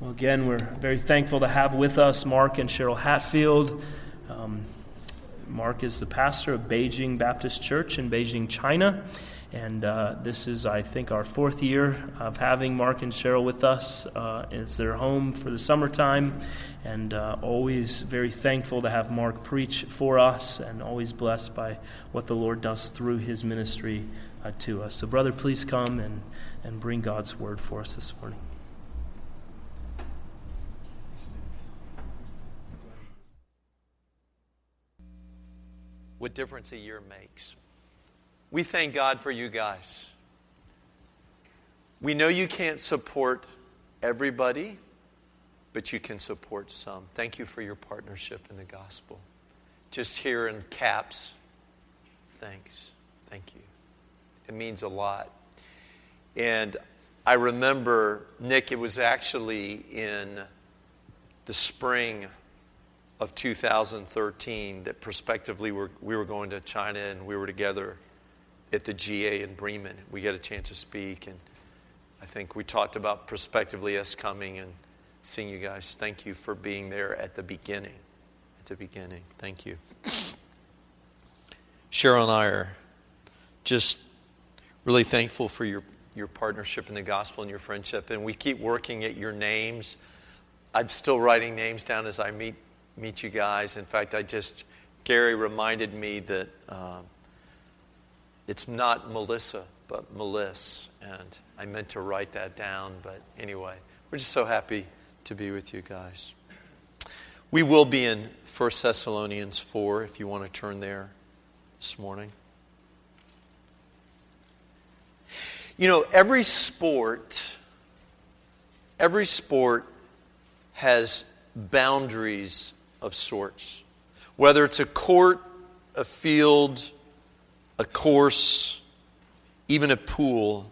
Well, again, we're very thankful to have with us Mark and Cheryl Hatfield. Um, Mark is the pastor of Beijing Baptist Church in Beijing, China. And uh, this is, I think, our fourth year of having Mark and Cheryl with us. Uh, it's their home for the summertime, and uh, always very thankful to have Mark preach for us, and always blessed by what the Lord does through his ministry uh, to us. So, brother, please come and, and bring God's word for us this morning. What difference a year makes. We thank God for you guys. We know you can't support everybody, but you can support some. Thank you for your partnership in the gospel. Just here in caps, thanks. Thank you. It means a lot. And I remember, Nick, it was actually in the spring of 2013 that prospectively we're, we were going to China and we were together at the GA in Bremen. We got a chance to speak, and I think we talked about prospectively us coming and seeing you guys. Thank you for being there at the beginning. At the beginning. Thank you. Cheryl and I are just really thankful for your, your partnership in the gospel and your friendship, and we keep working at your names. I'm still writing names down as I meet meet you guys. In fact, I just, Gary reminded me that uh, it's not Melissa, but Meliss. And I meant to write that down, but anyway, we're just so happy to be with you guys. We will be in 1 Thessalonians 4 if you want to turn there this morning. You know, every sport, every sport has boundaries of sorts. Whether it's a court, a field, a course, even a pool,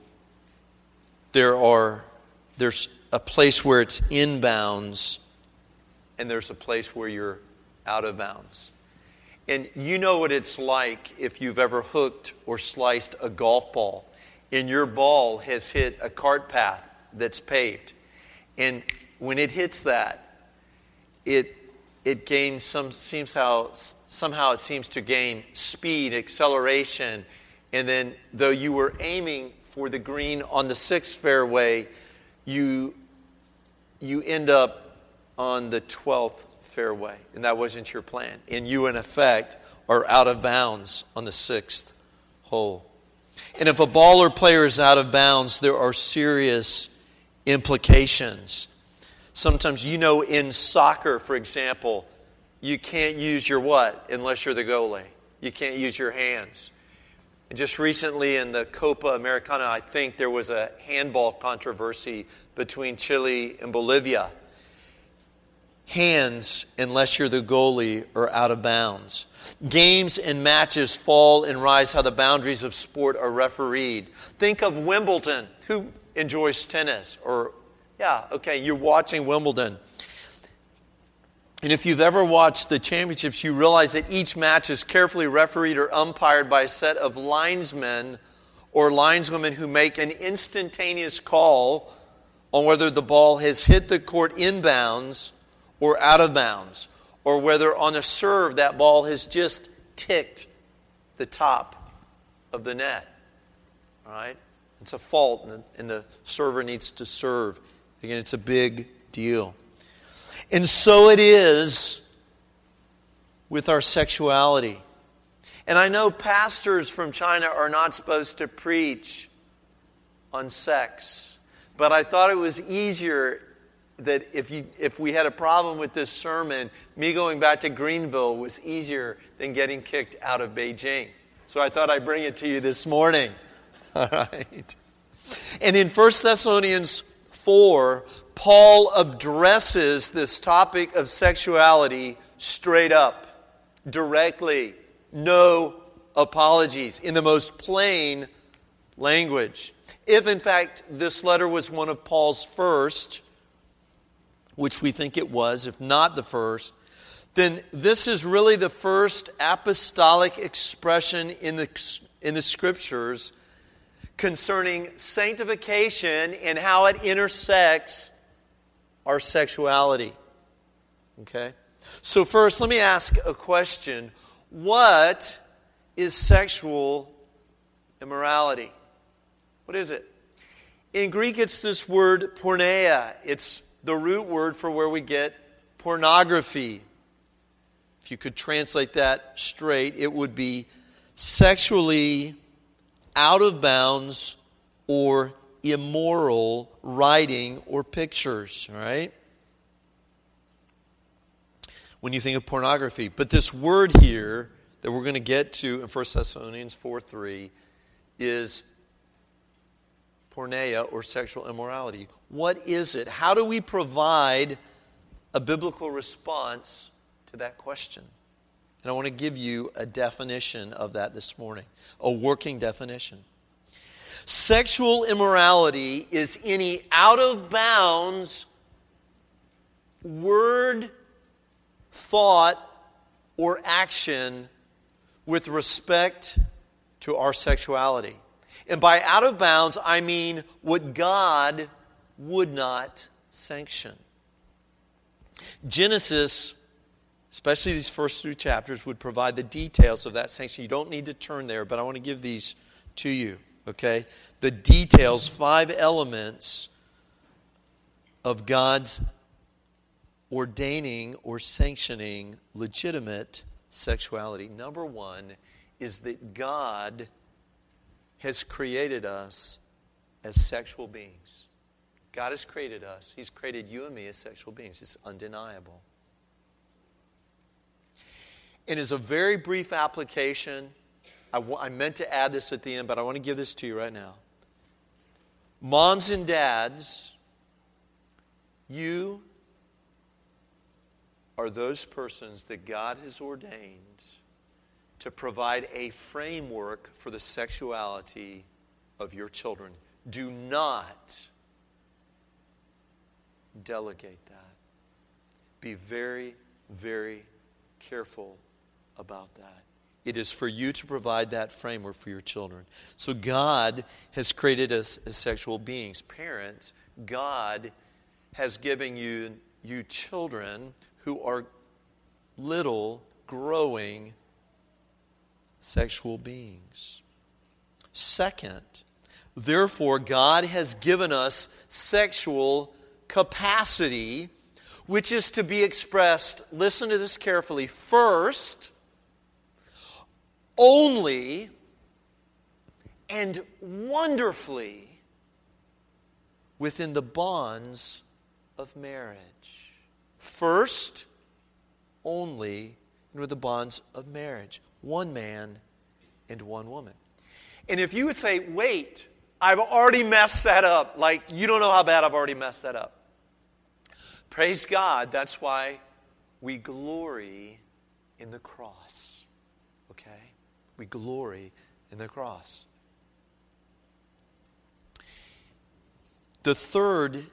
there are there's a place where it's in bounds and there's a place where you're out of bounds. And you know what it's like if you've ever hooked or sliced a golf ball and your ball has hit a cart path that's paved. And when it hits that, it it gains some seems how somehow it seems to gain speed, acceleration, and then though you were aiming for the green on the sixth fairway, you you end up on the twelfth fairway, and that wasn't your plan. And you, in effect, are out of bounds on the sixth hole. And if a baller player is out of bounds, there are serious implications. Sometimes, you know, in soccer, for example, you can't use your what unless you're the goalie. You can't use your hands. And just recently in the Copa Americana, I think there was a handball controversy between Chile and Bolivia. Hands, unless you're the goalie, are out of bounds. Games and matches fall and rise how the boundaries of sport are refereed. Think of Wimbledon. Who enjoys tennis or yeah, okay, you're watching Wimbledon. And if you've ever watched the championships, you realize that each match is carefully refereed or umpired by a set of linesmen or lineswomen who make an instantaneous call on whether the ball has hit the court inbounds or out of bounds, or whether on a serve that ball has just ticked the top of the net. All right? It's a fault, and the, and the server needs to serve. Again, it's a big deal. And so it is with our sexuality. And I know pastors from China are not supposed to preach on sex, but I thought it was easier that if, you, if we had a problem with this sermon, me going back to Greenville was easier than getting kicked out of Beijing. So I thought I'd bring it to you this morning. All right. And in 1 Thessalonians 4, Paul addresses this topic of sexuality straight up, directly, no apologies, in the most plain language. If, in fact, this letter was one of Paul's first, which we think it was, if not the first, then this is really the first apostolic expression in the, in the scriptures concerning sanctification and how it intersects our sexuality. Okay? So, first, let me ask a question What is sexual immorality? What is it? In Greek, it's this word porneia. It's the root word for where we get pornography. If you could translate that straight, it would be sexually out of bounds or immoral writing or pictures, right? When you think of pornography. But this word here that we're going to get to in 1 Thessalonians 4 3 is porneia or sexual immorality. What is it? How do we provide a biblical response to that question? And I want to give you a definition of that this morning, a working definition. Sexual immorality is any out of bounds word, thought, or action with respect to our sexuality. And by out of bounds, I mean what God would not sanction. Genesis especially these first three chapters, would provide the details of that sanction. You don't need to turn there, but I want to give these to you, okay? The details, five elements of God's ordaining or sanctioning legitimate sexuality. Number one is that God has created us as sexual beings. God has created us. He's created you and me as sexual beings. It's undeniable. And as a very brief application, I, w- I meant to add this at the end, but I want to give this to you right now. Moms and dads, you are those persons that God has ordained to provide a framework for the sexuality of your children. Do not delegate that. Be very, very careful about that. It is for you to provide that framework for your children. So, God has created us as sexual beings. Parents, God has given you, you children who are little, growing sexual beings. Second, therefore, God has given us sexual capacity, which is to be expressed, listen to this carefully, first only and wonderfully within the bonds of marriage. First, only, and with the bonds of marriage. One man and one woman. And if you would say, wait, I've already messed that up, like you don't know how bad I've already messed that up. Praise God, that's why we glory in the cross. We glory in the cross. The third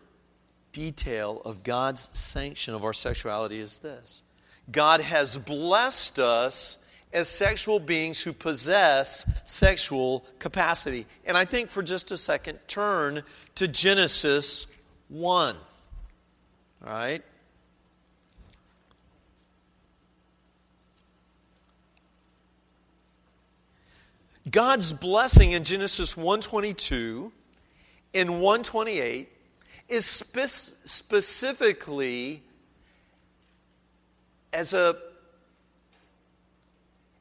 detail of God's sanction of our sexuality is this God has blessed us as sexual beings who possess sexual capacity. And I think for just a second, turn to Genesis 1. All right? God's blessing in Genesis 122 and 128 is spe- specifically as a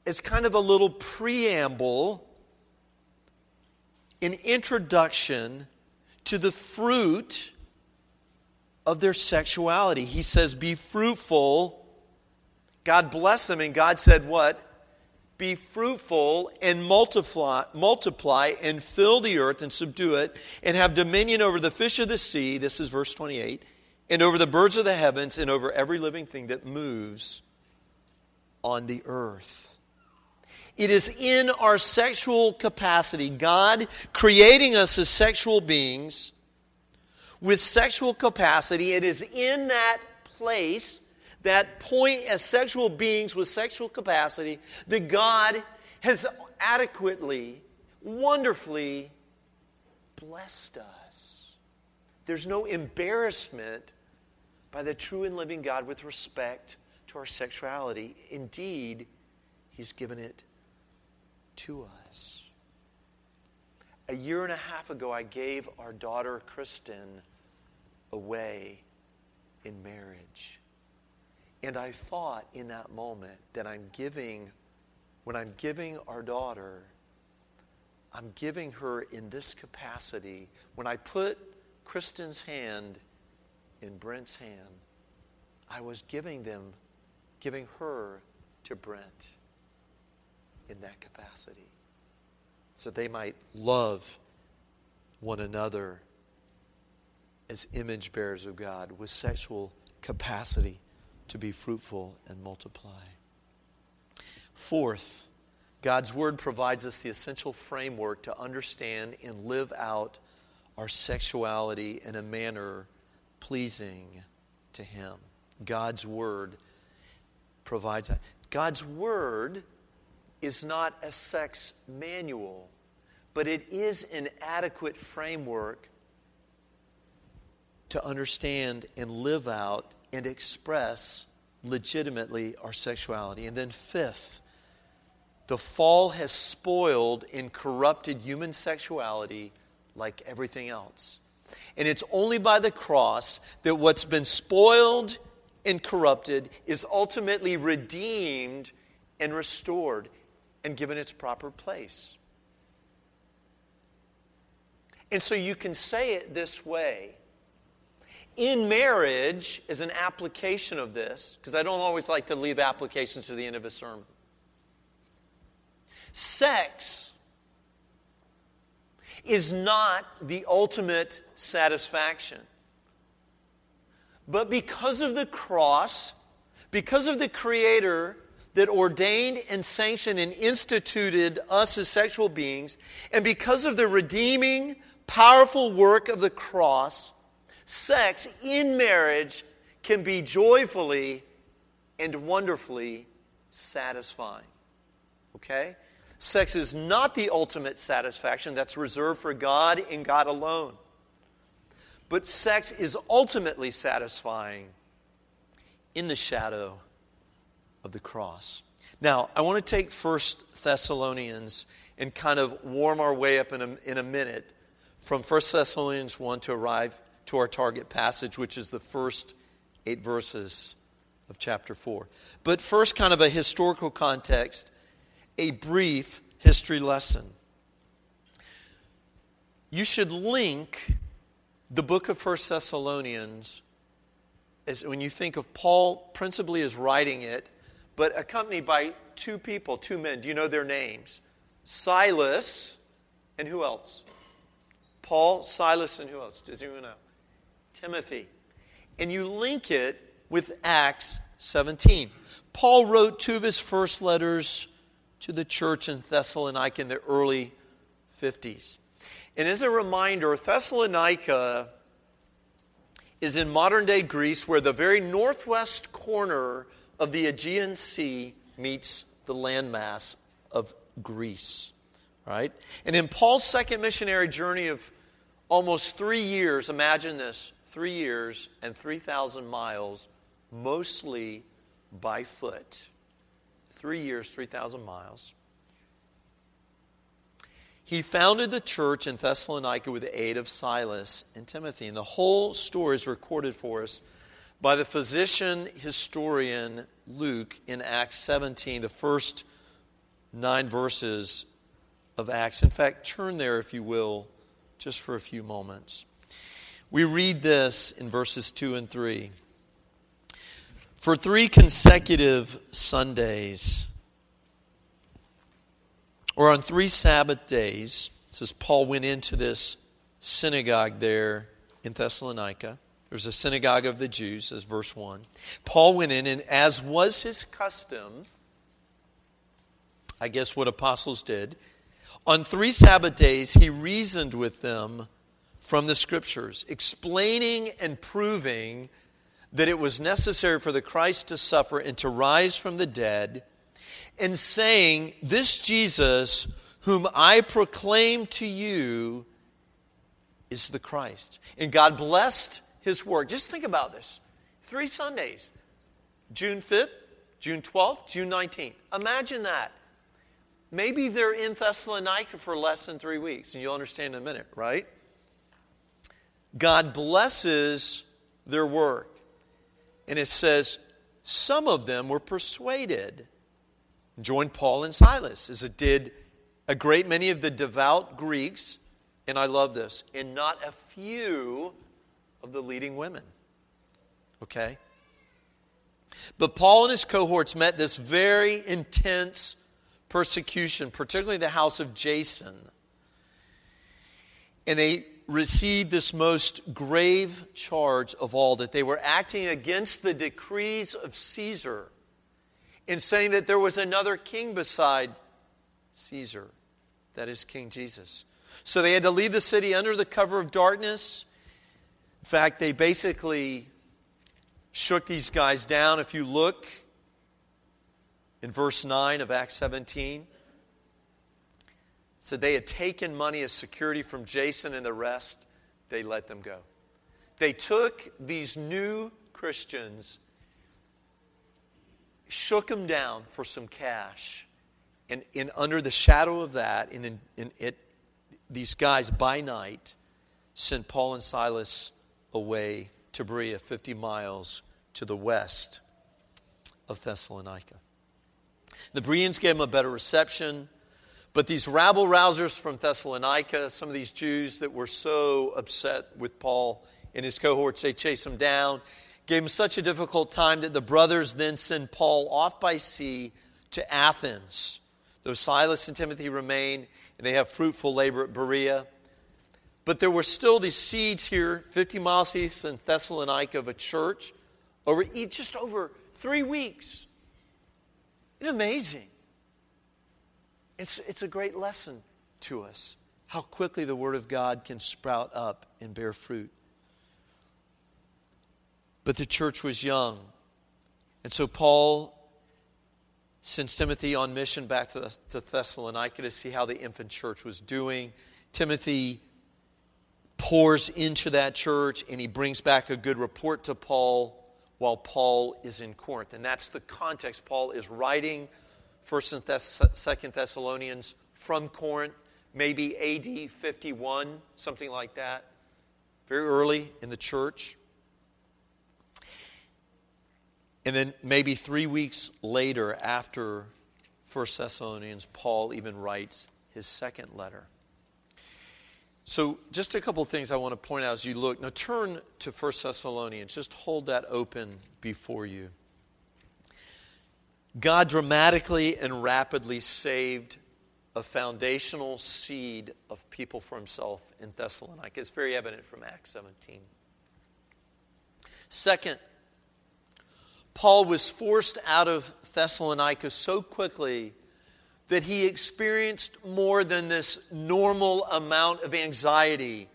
as kind of a little preamble an introduction to the fruit of their sexuality. He says, Be fruitful. God blessed them, and God said, What? Be fruitful and multiply, multiply and fill the earth and subdue it and have dominion over the fish of the sea this is verse 28 and over the birds of the heavens and over every living thing that moves on the earth. It is in our sexual capacity god creating us as sexual beings with sexual capacity it is in that place that point as sexual beings with sexual capacity that God has adequately, wonderfully blessed us. There's no embarrassment by the true and living God with respect to our sexuality. Indeed, He's given it to us. A year and a half ago, I gave our daughter Kristen away in marriage. And I thought in that moment that I'm giving, when I'm giving our daughter, I'm giving her in this capacity. When I put Kristen's hand in Brent's hand, I was giving them, giving her to Brent in that capacity. So they might love one another as image bearers of God with sexual capacity to be fruitful and multiply. Fourth, God's Word provides us the essential framework to understand and live out our sexuality in a manner pleasing to Him. God's Word provides that. God's Word is not a sex manual, but it is an adequate framework to understand and live out and express legitimately our sexuality. And then, fifth, the fall has spoiled and corrupted human sexuality like everything else. And it's only by the cross that what's been spoiled and corrupted is ultimately redeemed and restored and given its proper place. And so you can say it this way. In marriage is an application of this, because I don't always like to leave applications to the end of a sermon. Sex is not the ultimate satisfaction. But because of the cross, because of the Creator that ordained and sanctioned and instituted us as sexual beings, and because of the redeeming, powerful work of the cross, sex in marriage can be joyfully and wonderfully satisfying. Okay? Sex is not the ultimate satisfaction, that's reserved for God and God alone. But sex is ultimately satisfying in the shadow of the cross. Now, I want to take First Thessalonians and kind of warm our way up in a, in a minute from First Thessalonians 1 to arrive to our target passage, which is the first eight verses of chapter 4. But first, kind of a historical context, a brief history lesson. You should link the book of First Thessalonians as when you think of Paul principally as writing it, but accompanied by two people, two men. Do you know their names? Silas and who else? Paul, Silas, and who else? Does anyone know? Timothy. And you link it with Acts 17. Paul wrote two of his first letters to the church in Thessalonica in the early 50s. And as a reminder, Thessalonica is in modern day Greece, where the very northwest corner of the Aegean Sea meets the landmass of Greece. Right? And in Paul's second missionary journey of almost three years, imagine this three years and 3,000 miles, mostly by foot. Three years, 3,000 miles. He founded the church in Thessalonica with the aid of Silas and Timothy. And the whole story is recorded for us by the physician historian Luke in Acts 17, the first nine verses of Acts. In fact, turn there, if you will, just for a few moments. We read this in verses 2 and 3. For three consecutive Sundays, or on three Sabbath days, says Paul went into this synagogue there in Thessalonica. There's a synagogue of the Jews, as verse 1. Paul went in, and as was his custom, I guess what apostles did, on three Sabbath days he reasoned with them from the scriptures, explaining and proving that it was necessary for the Christ to suffer and to rise from the dead, and saying, This Jesus, whom I proclaim to you, is the Christ. And God blessed his work. Just think about this. Three Sundays. June 5th, June 12th, June 19th. Imagine that. Maybe they're in Thessalonica for less than three weeks, and you'll understand in a minute, right? God blesses their work. And it says, some of them were persuaded, joined Paul and Silas, as it did a great many of the devout Greeks, and I love this, and not a few of the leading women. Okay? But Paul and his cohorts met this very intense persecution, particularly the house of Jason. And they received this most grave charge of all that they were acting against the decrees of Caesar in saying that there was another king beside Caesar, that is King Jesus. So they had to leave the city under the cover of darkness. In fact, they basically shook these guys down. If you look in verse 9 of Acts 17, said they had taken money as security from Jason and the rest, they let them go. They took these new Christians, shook them down for some cash, and in, under the shadow of that, in, in, in it, these guys by night sent Paul and Silas away to Berea, 50 miles to the west of Thessalonica. The Bereans gave them a better reception. But these rabble rousers from Thessalonica, some of these Jews that were so upset with Paul and his cohorts, they chased him down, gave him such a difficult time that the brothers then send Paul off by sea to Athens. Though Silas and Timothy remain, and they have fruitful labor at Berea. But there were still these seeds here, 50 miles east in Thessalonica, of a church over just over three weeks. Isn't amazing? It's, it's a great lesson to us how quickly the Word of God can sprout up and bear fruit. But the church was young. And so Paul sends Timothy on mission back to, to Thessalonica to see how the infant church was doing. Timothy pours into that church and he brings back a good report to Paul while Paul is in Corinth. And that's the context. Paul is writing First and Thess- Second Thessalonians from Corinth, maybe AD 51, something like that, very early in the church. And then maybe three weeks later, after First Thessalonians, Paul even writes his second letter. So, just a couple of things I want to point out as you look. Now, turn to First Thessalonians. Just hold that open before you. God dramatically and rapidly saved a foundational seed of people for himself in Thessalonica. It's very evident from Acts 17. Second, Paul was forced out of Thessalonica so quickly that he experienced more than this normal amount of anxiety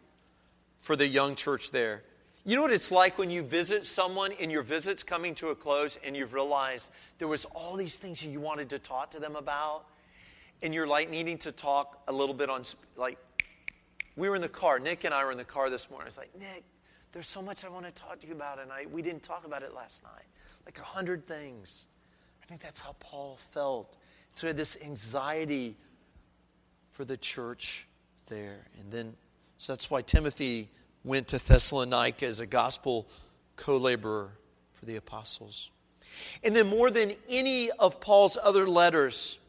for the young church there. You know what it's like when you visit someone and your visit's coming to a close and you've realized there was all these things you wanted to talk to them about? And you're like needing to talk a little bit on like we were in the car. Nick and i were in the car this morning. I was like nick there's so much i want to talk to you about and I, we didn't talk about it last night. Like a hundred things. I think that's how paul felt. So he had this anxiety for the church there. And then so that's why timothy went to Thessalonica as a gospel co laborer for the apostles. And then, more than any of Paul's other letters,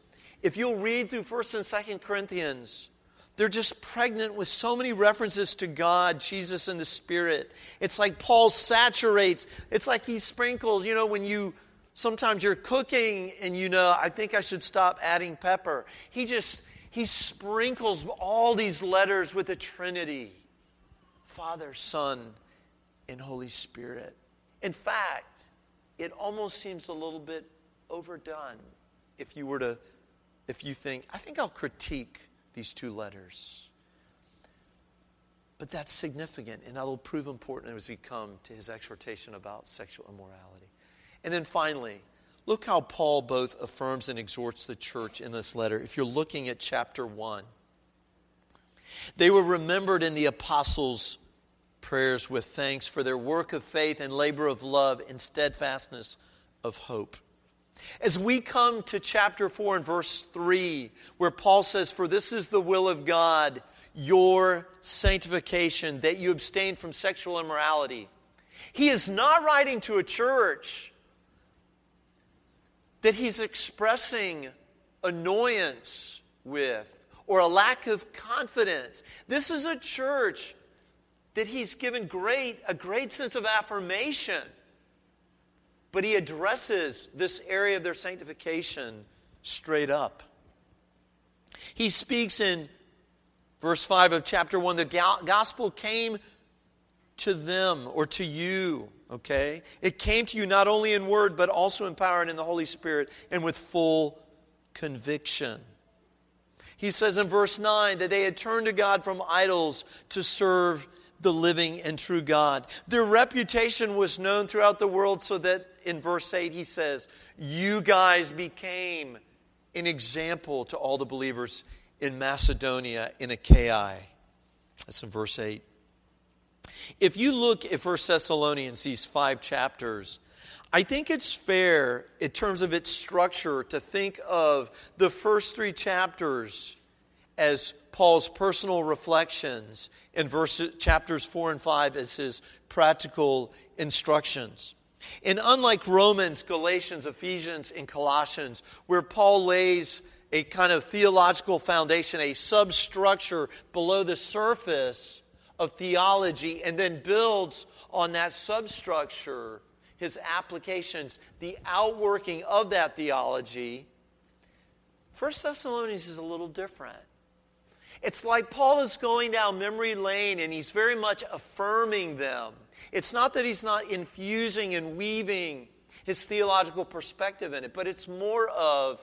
if you'll read through 1st and 2nd Corinthians, they're just pregnant with so many references to God, Jesus, and the Spirit. It's like Paul saturates, it's like he sprinkles, you know, when you sometimes you're cooking and you know, I think I should stop adding pepper. He just, he sprinkles all these letters with the Trinity. Father, Son, and Holy Spirit. In fact, it almost seems a little bit overdone if you were to, if you think, I think I'll critique these two letters. But that's significant, and that'll prove important as we come to his exhortation about sexual immorality. And then finally, look how Paul both affirms and exhorts the church in this letter. If you're looking at chapter 1, they were remembered in the apostles' prayers with thanks for their work of faith and labor of love and steadfastness of hope. As we come to chapter 4 and verse 3, where Paul says, For this is the will of God, your sanctification, that you abstain from sexual immorality. He is not writing to a church that he's expressing annoyance with or a lack of confidence. This is a church that he's given great a great sense of affirmation but he addresses this area of their sanctification straight up. He speaks in verse 5 of chapter 1 the gospel came to them or to you, okay? It came to you not only in word, but also in power and in the Holy Spirit and with full conviction. He says in verse 9 that they had turned to God from idols to serve the living and true God. Their reputation was known throughout the world, so that in verse 8 he says, You guys became an example to all the believers in Macedonia, in Achaia. That's in verse 8. If you look at 1 Thessalonians, these five chapters, I think it's fair, in terms of its structure, to think of the first three chapters as Paul's personal reflections in verses, chapters 4 and 5 as his practical instructions. And unlike Romans, Galatians, Ephesians, and Colossians, where Paul lays a kind of theological foundation, a substructure below the surface of theology, and then builds on that substructure his applications, the outworking of that theology, First Thessalonians is a little different. It's like Paul is going down memory lane and he's very much affirming them. It's not that he's not infusing and weaving his theological perspective in it, but it's more of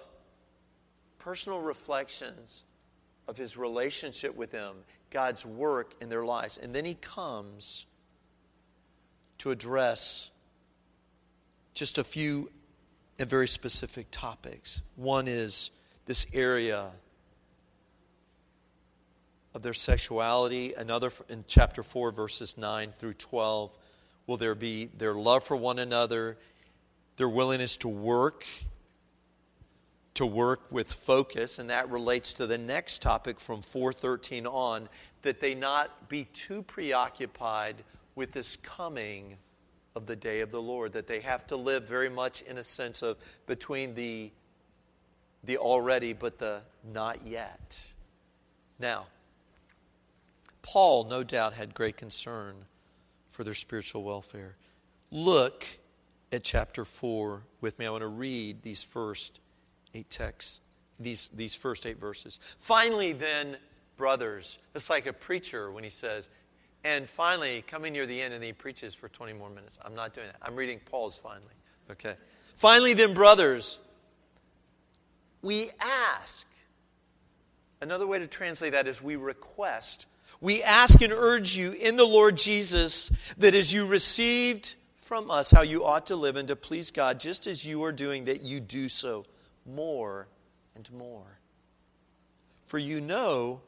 personal reflections of his relationship with them, God's work in their lives. And then he comes to address just a few and very specific topics. One is this area of their sexuality. Another in chapter 4, verses 9 through 12, will there be their love for one another, their willingness to work, to work with focus, and that relates to the next topic from 413 on, that they not be too preoccupied with this coming of the day of the Lord, that they have to live very much in a sense of between the the already but the not yet. Now, Paul, no doubt, had great concern for their spiritual welfare. Look at chapter 4 with me. I want to read these first eight texts, these, these first eight verses. Finally, then, brothers, it's like a preacher when he says, and finally, coming near the end, and he preaches for 20 more minutes. I'm not doing that. I'm reading Paul's finally. Okay. Finally, then, brothers, we ask. Another way to translate that is we request we ask and urge you in the Lord Jesus that as you received from us how you ought to live and to please God, just as you are doing, that you do so more and more. For you know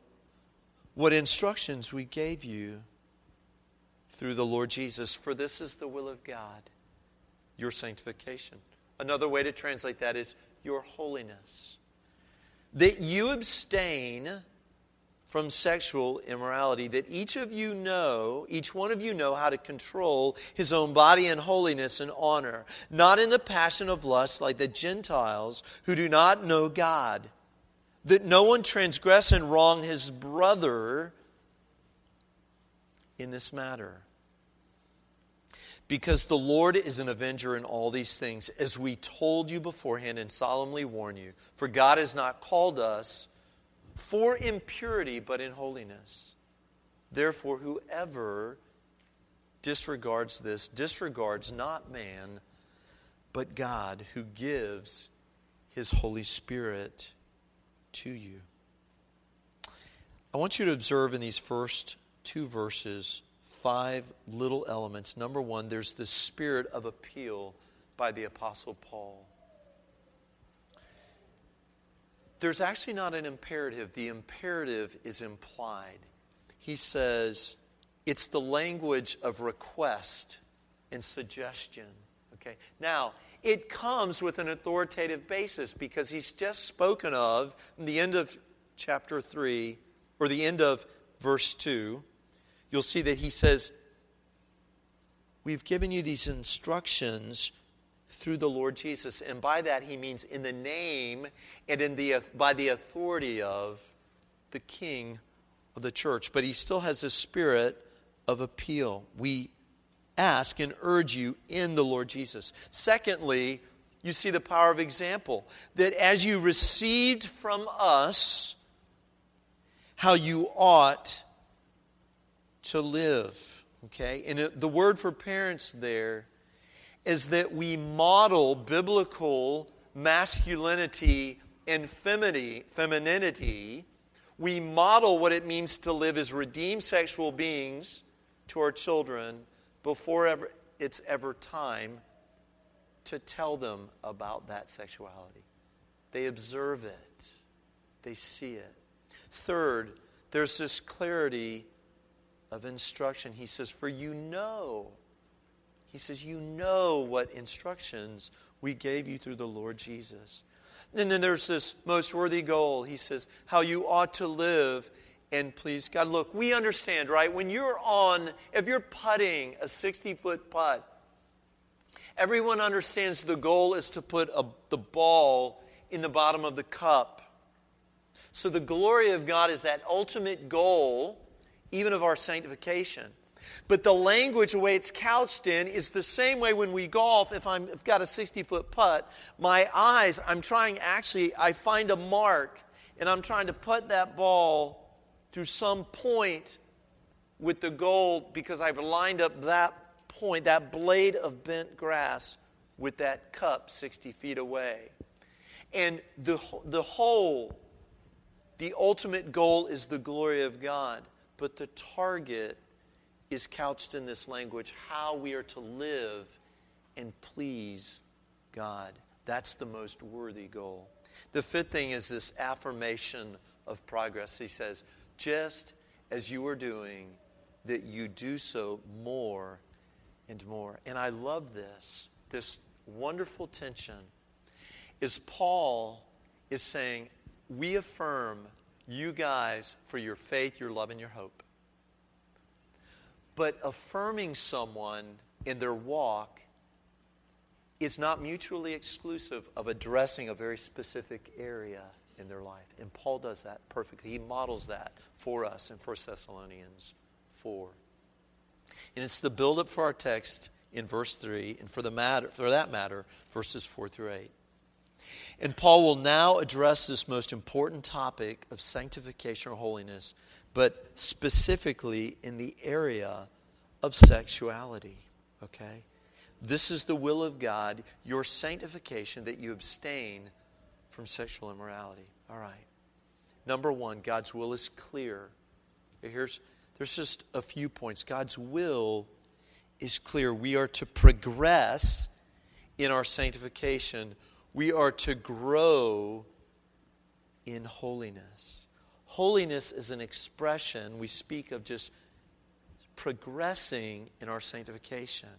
what instructions we gave you through the Lord Jesus. For this is the will of God, your sanctification. Another way to translate that is your holiness. That you abstain from sexual immorality, that each of you know, each one of you know how to control his own body in holiness and honor, not in the passion of lust like the Gentiles who do not know God, that no one transgress and wrong his brother in this matter. Because the Lord is an avenger in all these things, as we told you beforehand and solemnly warn you. For God has not called us for impurity, but in holiness. Therefore, whoever disregards this disregards not man, but God who gives his Holy Spirit to you. I want you to observe in these first two verses five little elements. Number one, there's the spirit of appeal by the Apostle Paul there's actually not an imperative, the imperative is implied. He says, it's the language of request and suggestion. Okay? Now, it comes with an authoritative basis because he's just spoken of in the end of chapter 3 or the end of verse 2. You'll see that he says, We've given you these instructions through the Lord Jesus. And by that, he means in the name and in the, by the authority of the King of the church. But he still has the spirit of appeal. We ask and urge you in the Lord Jesus. Secondly, you see the power of example. That as you received from us how you ought to live. Okay? And the word for parents there is that we model biblical masculinity and femininity. We model what it means to live as redeemed sexual beings to our children before ever, it's ever time to tell them about that sexuality. They observe it, they see it. Third, there's this clarity of instruction. He says, For you know, he says, You know what instructions we gave you through the Lord Jesus. And then there's this most worthy goal. He says, How you ought to live and please God. Look, we understand, right? When you're on, if you're putting a 60 foot putt, everyone understands the goal is to put a, the ball in the bottom of the cup. So the glory of God is that ultimate goal, even of our sanctification. But the language, the way it's couched in, is the same way when we golf. If I'm, I've got a 60 foot putt, my eyes, I'm trying actually, I find a mark and I'm trying to put that ball to some point with the goal because I've lined up that point, that blade of bent grass, with that cup 60 feet away. And the, the whole, the ultimate goal is the glory of God, but the target is couched in this language how we are to live and please God. That's the most worthy goal. The fifth thing is this affirmation of progress. He says, just as you are doing, that you do so more and more. And I love this, this wonderful tension is Paul is saying, We affirm you guys for your faith, your love, and your hope. But affirming someone in their walk is not mutually exclusive of addressing a very specific area in their life. And Paul does that perfectly. He models that for us in 1 Thessalonians 4. And it's the buildup for our text in verse 3, and for, the matter, for that matter, verses 4 through 8. And Paul will now address this most important topic of sanctification or holiness, but specifically in the area of sexuality. Okay? This is the will of God, your sanctification, that you abstain from sexual immorality. All right. Number one, God's will is clear. Here's, there's just a few points. God's will is clear. We are to progress in our sanctification, we are to grow in holiness. Holiness is an expression, we speak of just progressing in our sanctification.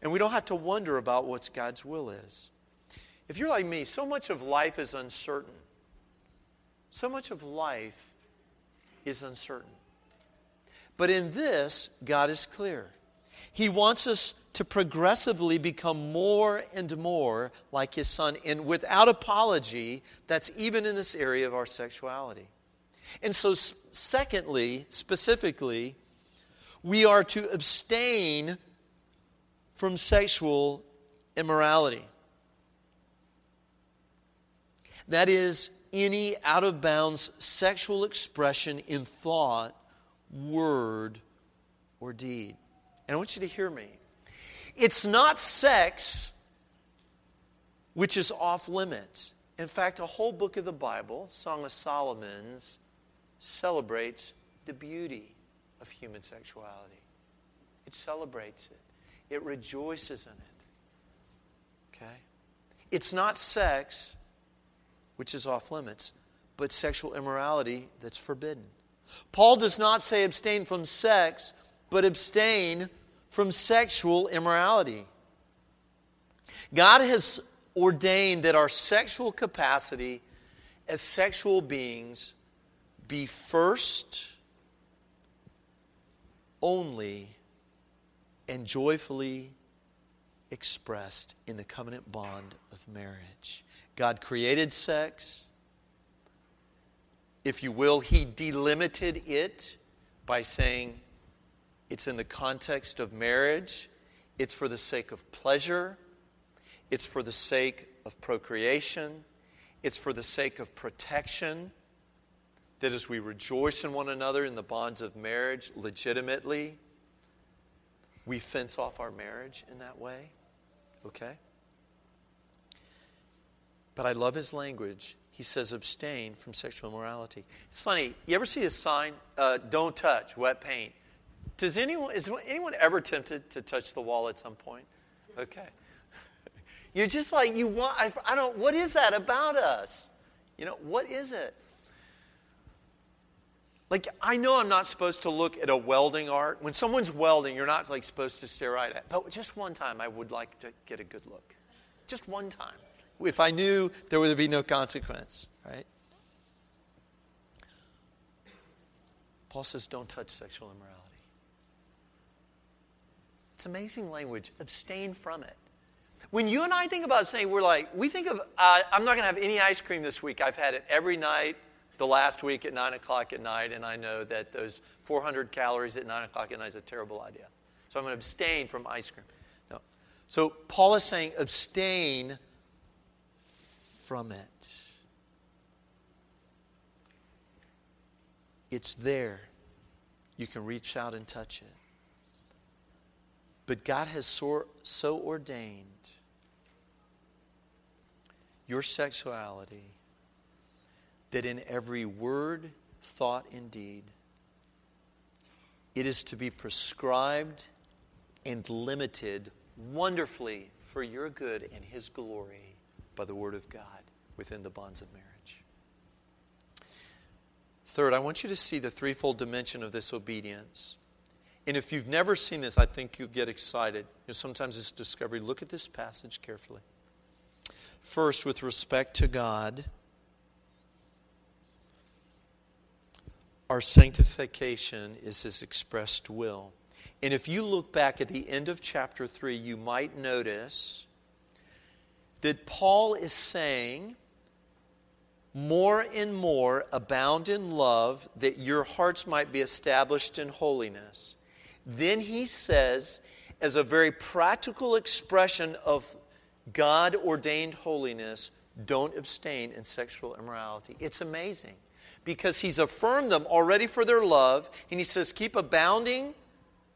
And we don't have to wonder about what God's will is. If you're like me, so much of life is uncertain. So much of life is uncertain. But in this, God is clear. He wants us to progressively become more and more like His Son, and without apology, that's even in this area of our sexuality. And so, secondly, specifically, we are to abstain from sexual immorality. That is, any out of bounds sexual expression in thought, word, or deed. And I want you to hear me. It's not sex which is off limits. In fact, a whole book of the Bible, Song of Solomon's, celebrates the beauty of human sexuality. It celebrates it, it rejoices in it. Okay? It's not sex which is off limits, but sexual immorality that's forbidden. Paul does not say abstain from sex, but abstain from sexual immorality. God has ordained that our sexual capacity as sexual beings be first, only, and joyfully expressed in the covenant bond of marriage. God created sex. If you will, He delimited it by saying it's in the context of marriage, it's for the sake of pleasure, it's for the sake of procreation, it's for the sake of protection. That as we rejoice in one another in the bonds of marriage legitimately, we fence off our marriage in that way. Okay? But I love his language. He says, abstain from sexual immorality. It's funny. You ever see a sign, uh, don't touch wet paint? Does anyone, is anyone ever tempted to touch the wall at some point? Okay. You're just like, you want, I, I don't, what is that about us? You know, what is it? Like, I know I'm not supposed to look at a welding arc. When someone's welding, you're not like supposed to stare right at. But just one time, I would like to get a good look. Just one time. If I knew there would be no consequence, right? Paul says, don't touch sexual immorality. It's amazing language. Abstain from it. When you and I think about saying, we're like, we think of, uh, I'm not going to have any ice cream this week. I've had it every night the last week at 9 o'clock at night, and I know that those 400 calories at 9 o'clock at night is a terrible idea. So I'm going to abstain from ice cream. No. So Paul is saying abstain from it. It's there. You can reach out and touch it. But God has so, so ordained your sexuality that in every word, thought, and deed, it is to be prescribed and limited wonderfully for your good and His glory by the Word of God within the bonds of marriage. Third, I want you to see the threefold dimension of this obedience. And if you've never seen this, I think you'll get excited. You know, sometimes it's discovery. Look at this passage carefully. First, with respect to God, our sanctification is His expressed will. And if you look back at the end of chapter 3, you might notice that Paul is saying, more and more abound in love, that your hearts might be established in holiness. Then he says, as a very practical expression of God ordained holiness, don't abstain in sexual immorality. It's amazing because he's affirmed them already for their love. And he says, Keep abounding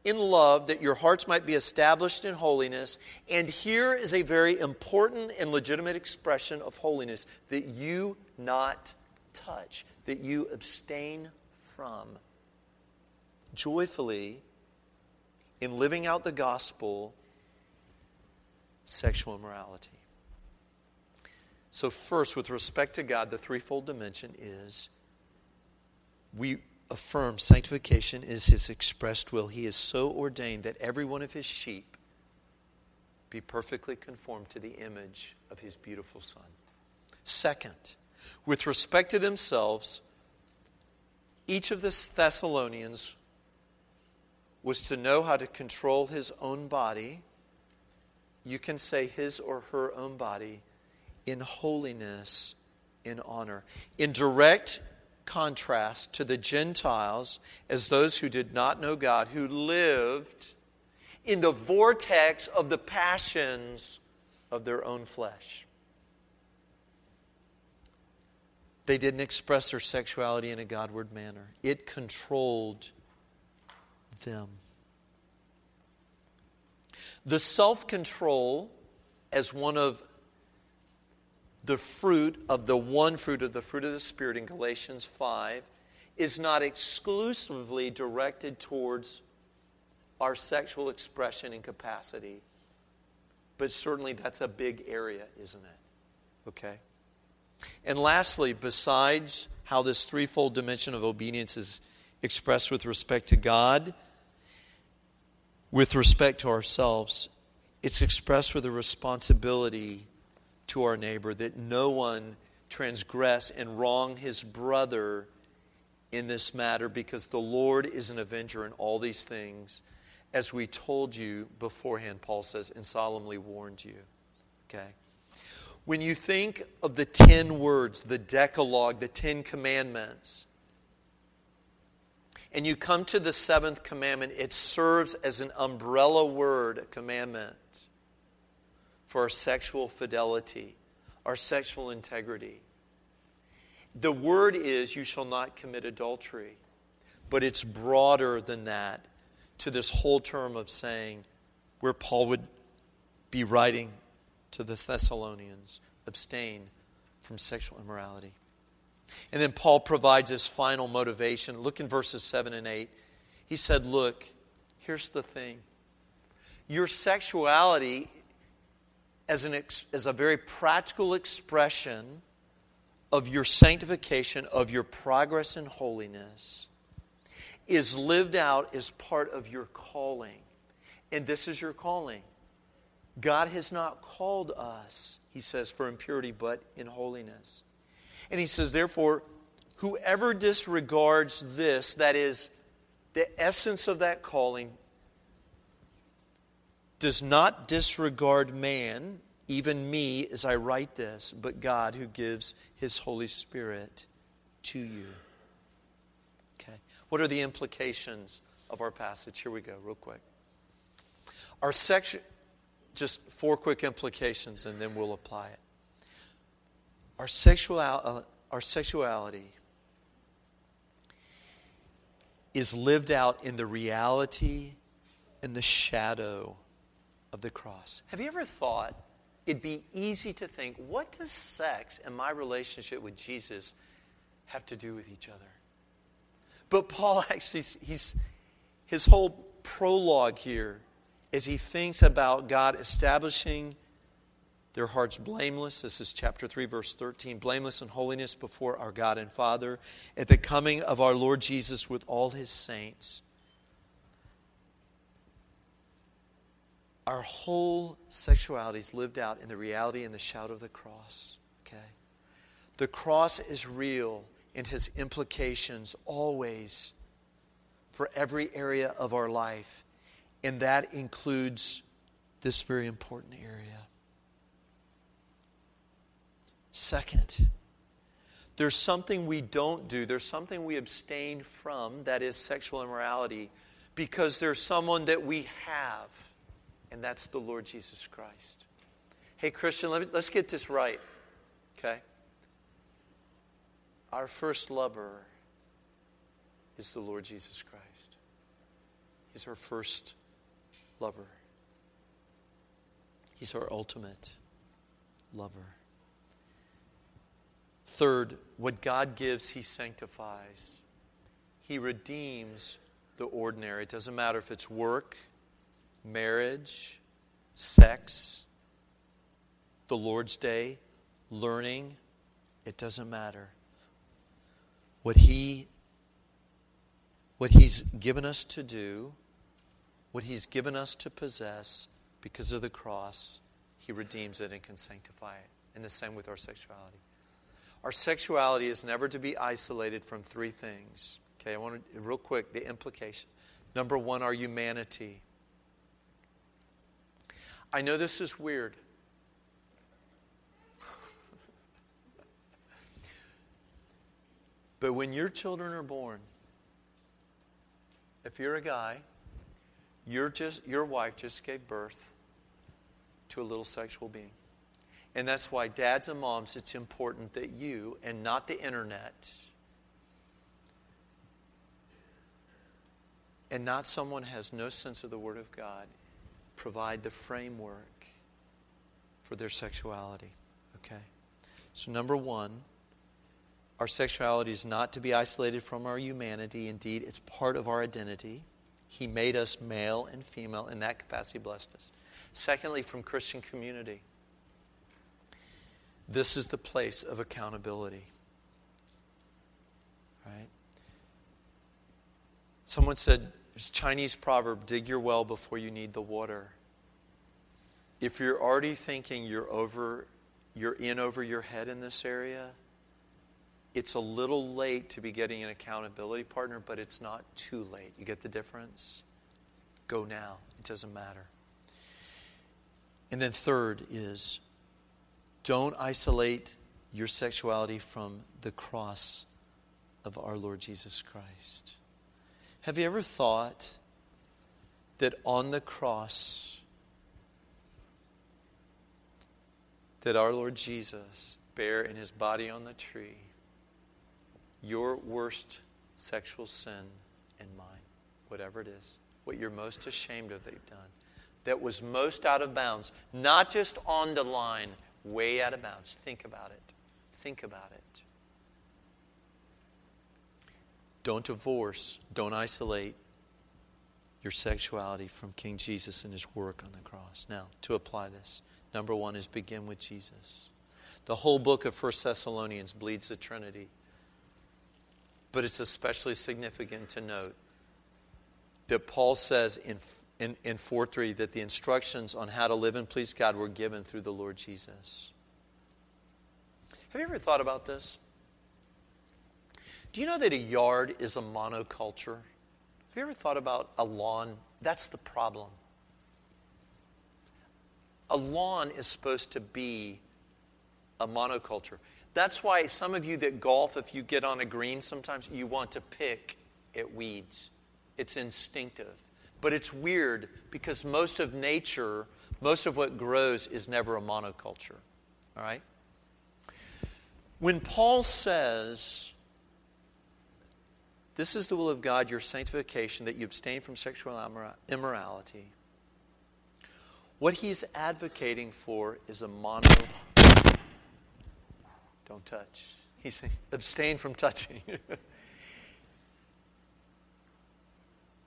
in love that your hearts might be established in holiness. And here is a very important and legitimate expression of holiness that you not touch, that you abstain from. Joyfully, in living out the gospel, sexual immorality. So, first, with respect to God, the threefold dimension is we affirm sanctification is his expressed will. He is so ordained that every one of his sheep be perfectly conformed to the image of his beautiful Son. Second, with respect to themselves, each of the Thessalonians was to know how to control his own body. You can say his or her own body in holiness, in honor. In direct contrast to the Gentiles as those who did not know God, who lived in the vortex of the passions of their own flesh. They didn't express their sexuality in a Godward manner, it controlled them. The self control, as one of the fruit of the one fruit of the fruit of the Spirit in Galatians 5 is not exclusively directed towards our sexual expression and capacity, but certainly that's a big area, isn't it? Okay? And lastly, besides how this threefold dimension of obedience is expressed with respect to God, with respect to ourselves, it's expressed with a responsibility to our neighbor that no one transgress and wrong his brother in this matter because the Lord is an avenger in all these things, as we told you beforehand, Paul says, and solemnly warned you. Okay? When you think of the ten words, the Decalogue, the Ten Commandments, and you come to the seventh commandment, it serves as an umbrella word, a commandment for our sexual fidelity, our sexual integrity. The word is, you shall not commit adultery. But it's broader than that to this whole term of saying, where Paul would be writing to the Thessalonians, abstain from sexual immorality. And then Paul provides his final motivation. Look in verses 7 and 8. He said, Look, here's the thing. Your sexuality, as, an, as a very practical expression of your sanctification, of your progress in holiness, is lived out as part of your calling. And this is your calling. God has not called us, he says, for impurity, but in holiness. And he says, therefore, whoever disregards this, that is, the essence of that calling, does not disregard man, even me as I write this, but God who gives his Holy Spirit to you. Okay. What are the implications of our passage? Here we go, real quick. Our section, just four quick implications, and then we'll apply it. Our, sexual, our sexuality is lived out in the reality and the shadow of the cross. Have you ever thought it'd be easy to think, what does sex and my relationship with Jesus have to do with each other? But Paul actually, he's, his whole prologue here, as he thinks about God establishing their hearts blameless. This is chapter 3, verse 13. Blameless in holiness before our God and Father at the coming of our Lord Jesus with all his saints. Our whole sexuality is lived out in the reality and the shout of the cross. Okay? The cross is real and has implications always for every area of our life, and that includes this very important area. Second, there's something we don't do, there's something we abstain from that is sexual immorality because there's someone that we have and that's the Lord Jesus Christ. Hey, Christian, let me, let's get this right, okay? Our first lover is the Lord Jesus Christ. He's our first lover, He's our ultimate lover. Third, what God gives, He sanctifies. He redeems the ordinary. It doesn't matter if it's work, marriage, sex, the Lord's Day, learning, it doesn't matter. What he what he's given us to do, what he's given us to possess because of the cross, he redeems it and can sanctify it. And the same with our sexuality. Our sexuality is never to be isolated from three things. Okay, I want to, real quick, the implication. Number one, our humanity. I know this is weird. but when your children are born, if you're a guy, you're just, your wife just gave birth to a little sexual being. And that's why, dads and moms, it's important that you and not the internet and not someone has no sense of the Word of God provide the framework for their sexuality. Okay? So, number one, our sexuality is not to be isolated from our humanity. Indeed, it's part of our identity. He made us male and female, in that capacity, blessed us. Secondly, from Christian community, this is the place of accountability. Right? Someone said, There's Chinese proverb dig your well before you need the water. If you're already thinking you're over you're in over your head in this area, it's a little late to be getting an accountability partner, but it's not too late. You get the difference? Go now. It doesn't matter. And then, third is don't isolate your sexuality from the cross of our Lord Jesus Christ. Have you ever thought that on the cross, that our Lord Jesus bare in his body on the tree your worst sexual sin and mine, whatever it is, what you're most ashamed of that you've done, that was most out of bounds, not just on the line, way out of bounds. Think about it. Think about it. Don't divorce, don't isolate your sexuality from King Jesus and his work on the cross. Now, to apply this, number one is begin with Jesus. The whole book of 1 Thessalonians bleeds the Trinity. But it's especially significant to note that Paul says in, in, in 4 3 that the instructions on how to live and please God were given through the Lord Jesus. Have you ever thought about this? Do you know that a yard is a monoculture? Have you ever thought about a lawn? That's the problem. A lawn is supposed to be a monoculture. That's why some of you that golf, if you get on a green sometimes, you want to pick at weeds. It's instinctive. But it's weird because most of nature, most of what grows is never a monoculture. All right? When Paul says, This is the will of God, your sanctification, that you abstain from sexual immorality, what he's advocating for is a mono don't touch. He's saying, abstain from touching.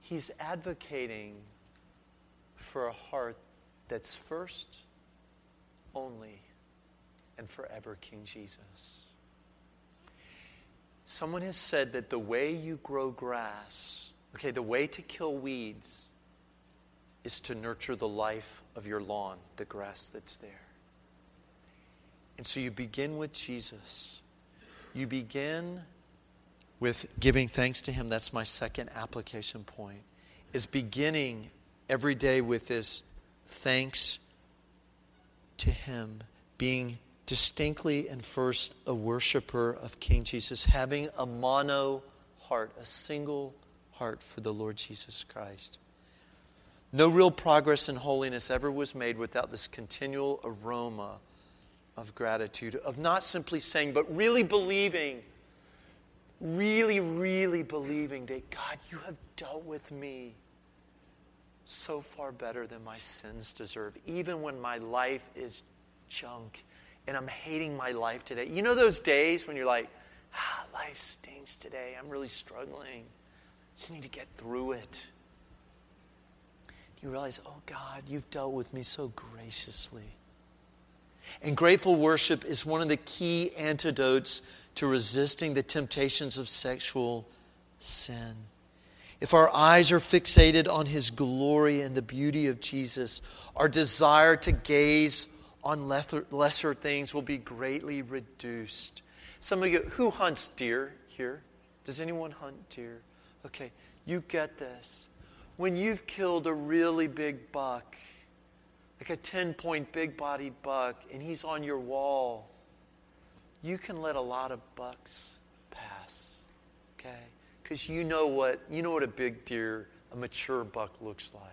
He's advocating for a heart that's first, only, and forever King Jesus. Someone has said that the way you grow grass, okay, the way to kill weeds is to nurture the life of your lawn, the grass that's there. And so you begin with Jesus. You begin with giving thanks to Him. That's my second application point. Is beginning every day with this thanks to Him, being distinctly and first a worshiper of King Jesus, having a mono heart, a single heart for the Lord Jesus Christ. No real progress in holiness ever was made without this continual aroma of gratitude, of not simply saying, but really believing, really, really believing that God, you have dealt with me so far better than my sins deserve, even when my life is junk and I'm hating my life today. You know those days when you're like, ah, life stinks today. I'm really struggling. Just need to get through it. You realize, oh God, you've dealt with me so graciously. And grateful worship is one of the key antidotes to resisting the temptations of sexual sin. If our eyes are fixated on His glory and the beauty of Jesus, our desire to gaze on lesser, things will be greatly reduced. Some of you, who hunts deer here? Does anyone hunt deer? Okay, you get this. When you've killed a really big buck, like a 10 point big bodied buck, and he's on your wall, you can let a lot of bucks pass. Okay? Because you know what you know what a big deer, a mature buck looks like.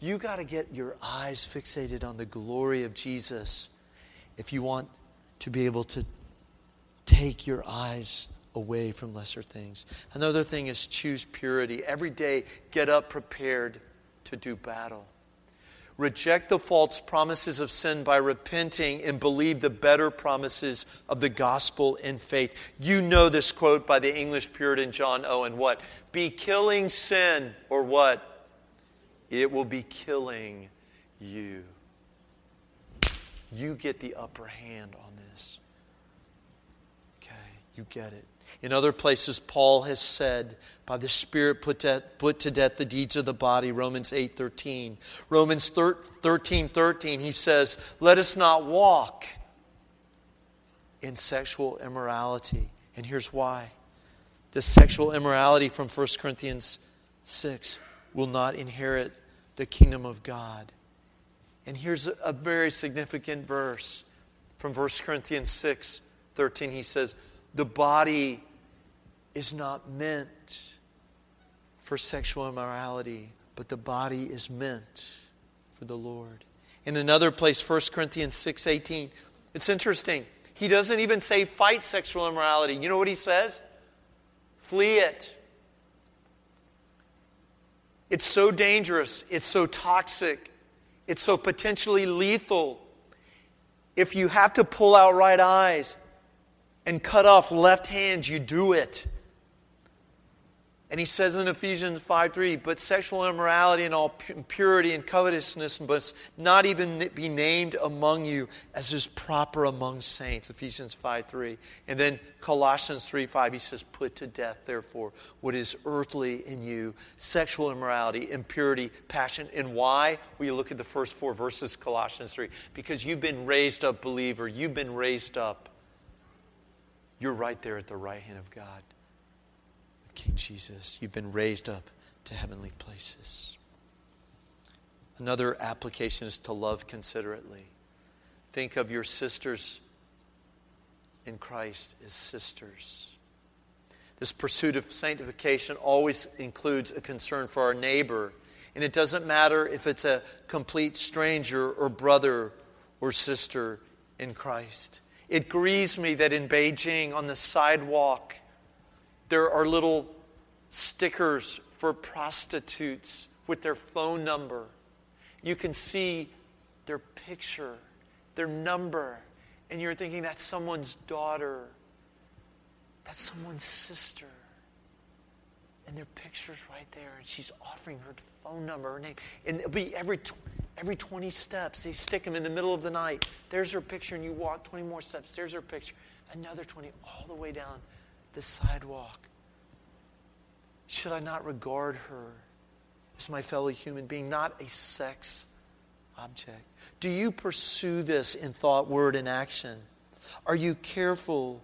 You got to get your eyes fixated on the glory of Jesus if you want to be able to take your eyes away from lesser things. Another thing is choose purity. Every day, get up prepared to do battle. Reject the false promises of sin by repenting and believe the better promises of the gospel in faith. You know this quote by the English Puritan John Owen what? Be killing sin, or what? It will be killing you. You get the upper hand on this. Okay? you get it. In other places, Paul has said, by the Spirit put to, put to death the deeds of the body, Romans 8 13. Romans 13 13, he says, Let us not walk in sexual immorality. And here's why the sexual immorality from 1 Corinthians 6 will not inherit the kingdom of God. And here's a, very significant verse from 1 Corinthians 6 13. He says, The body is not meant for sexual immorality, but the body is meant for the Lord. In another place, 1 Corinthians 6 18, it's interesting. He doesn't even say fight sexual immorality. You know what he says? Flee it. It's so dangerous. It's so toxic. It's so potentially lethal. If you have to pull out right eyes and cut off left hands, you do it. And he says in Ephesians 5 3, but sexual immorality and all impurity and covetousness must not even be named among you as is proper among saints. Ephesians 5 3. And then Colossians 3 5, he says, put to death, therefore, what is earthly in you sexual immorality, impurity, passion. And why? Well, you look at the first four verses, Colossians 3. Because you've been raised up, believer. You've been raised up. You're right there at the right hand of God. King Jesus. You've been raised up to heavenly places. Another application is to love considerately. Think of your sisters in Christ as sisters. This pursuit of sanctification always includes a concern for our neighbor. And it doesn't matter if it's a complete stranger or brother or sister in Christ. It grieves me that in Beijing, on the sidewalk, there are little stickers for prostitutes with their phone number. You can see their picture, their number, and you're thinking that's someone's daughter, that's someone's sister. And their picture's right there, and she's offering her phone number, her name. And it'll be every, every 20 steps. They stick them in the middle of the night. There's her picture, and you walk 20 more steps. There's her picture. Another 20, all the way down the sidewalk. Should I not regard her as my fellow human being, not a sex object? Do you pursue this in thought, word, and action? Are you careful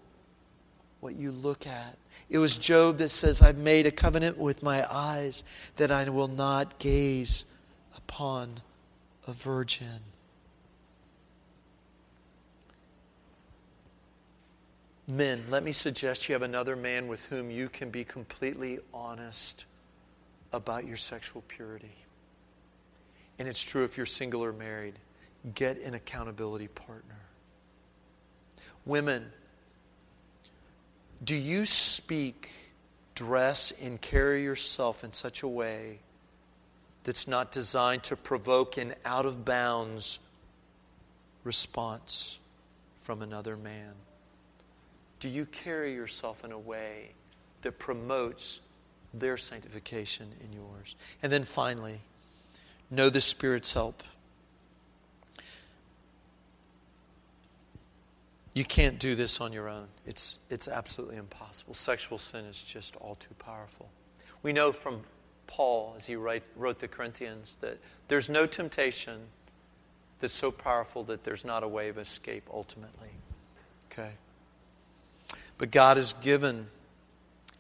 what you look at? It was Job that says, I've made a covenant with my eyes that I will not gaze upon a virgin. Men, let me suggest you have another man with whom you can be completely honest about your sexual purity. And it's true if you're single or married. Get an accountability partner. Women, do you speak, dress, and carry yourself in such a way that's not designed to provoke an out of bounds response from another man? Do you carry yourself in a way that promotes their sanctification in yours? And then finally, know the Spirit's help. You can't do this on your own. It's, it's absolutely impossible. Sexual sin is just all too powerful. We know from Paul, as he write, wrote the Corinthians, that there's no temptation that's so powerful that there's not a way of escape ultimately. Okay? But God has given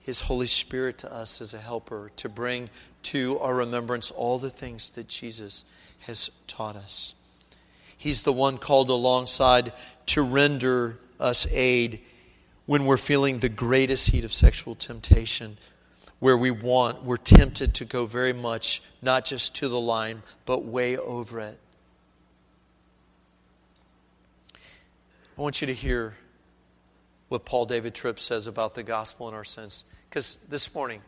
His Holy Spirit to us as a helper to bring to our remembrance all the things that Jesus has taught us. He's the one called alongside to render us aid when we're feeling the greatest heat of sexual temptation, where we want, we're tempted to go very much, not just to the line, but way over it. I want you to hear what Paul David Tripp says about the gospel in our sins. Because this morning,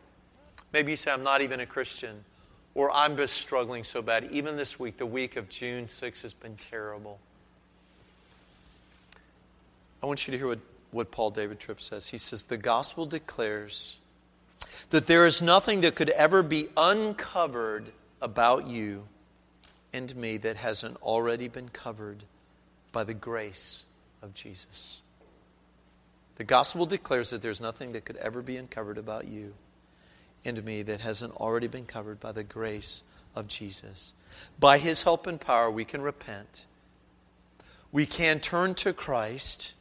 maybe you say, I'm not even a Christian, or I'm just struggling so bad. Even this week, the week of June 6 has been terrible. I want you to hear what, what Paul David Tripp says. He says, The gospel declares that there is nothing that could ever be uncovered about you and me that hasn't already been covered by the grace of Jesus. The gospel declares that there's nothing that could ever be uncovered about you and me that hasn't already been covered by the grace of Jesus. By his help and power, we can repent. We can turn to Christ.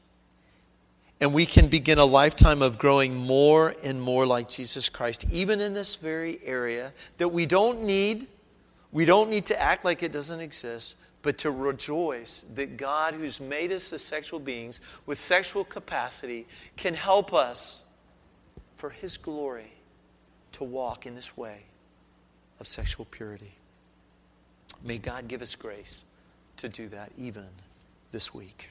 And we can begin a lifetime of growing more and more like Jesus Christ, even in this very area that we don't need. We don't need to act like it doesn't exist, but to rejoice that God, who's made us as sexual beings with sexual capacity, can help us for His glory to walk in this way of sexual purity. May God give us grace to do that even this week.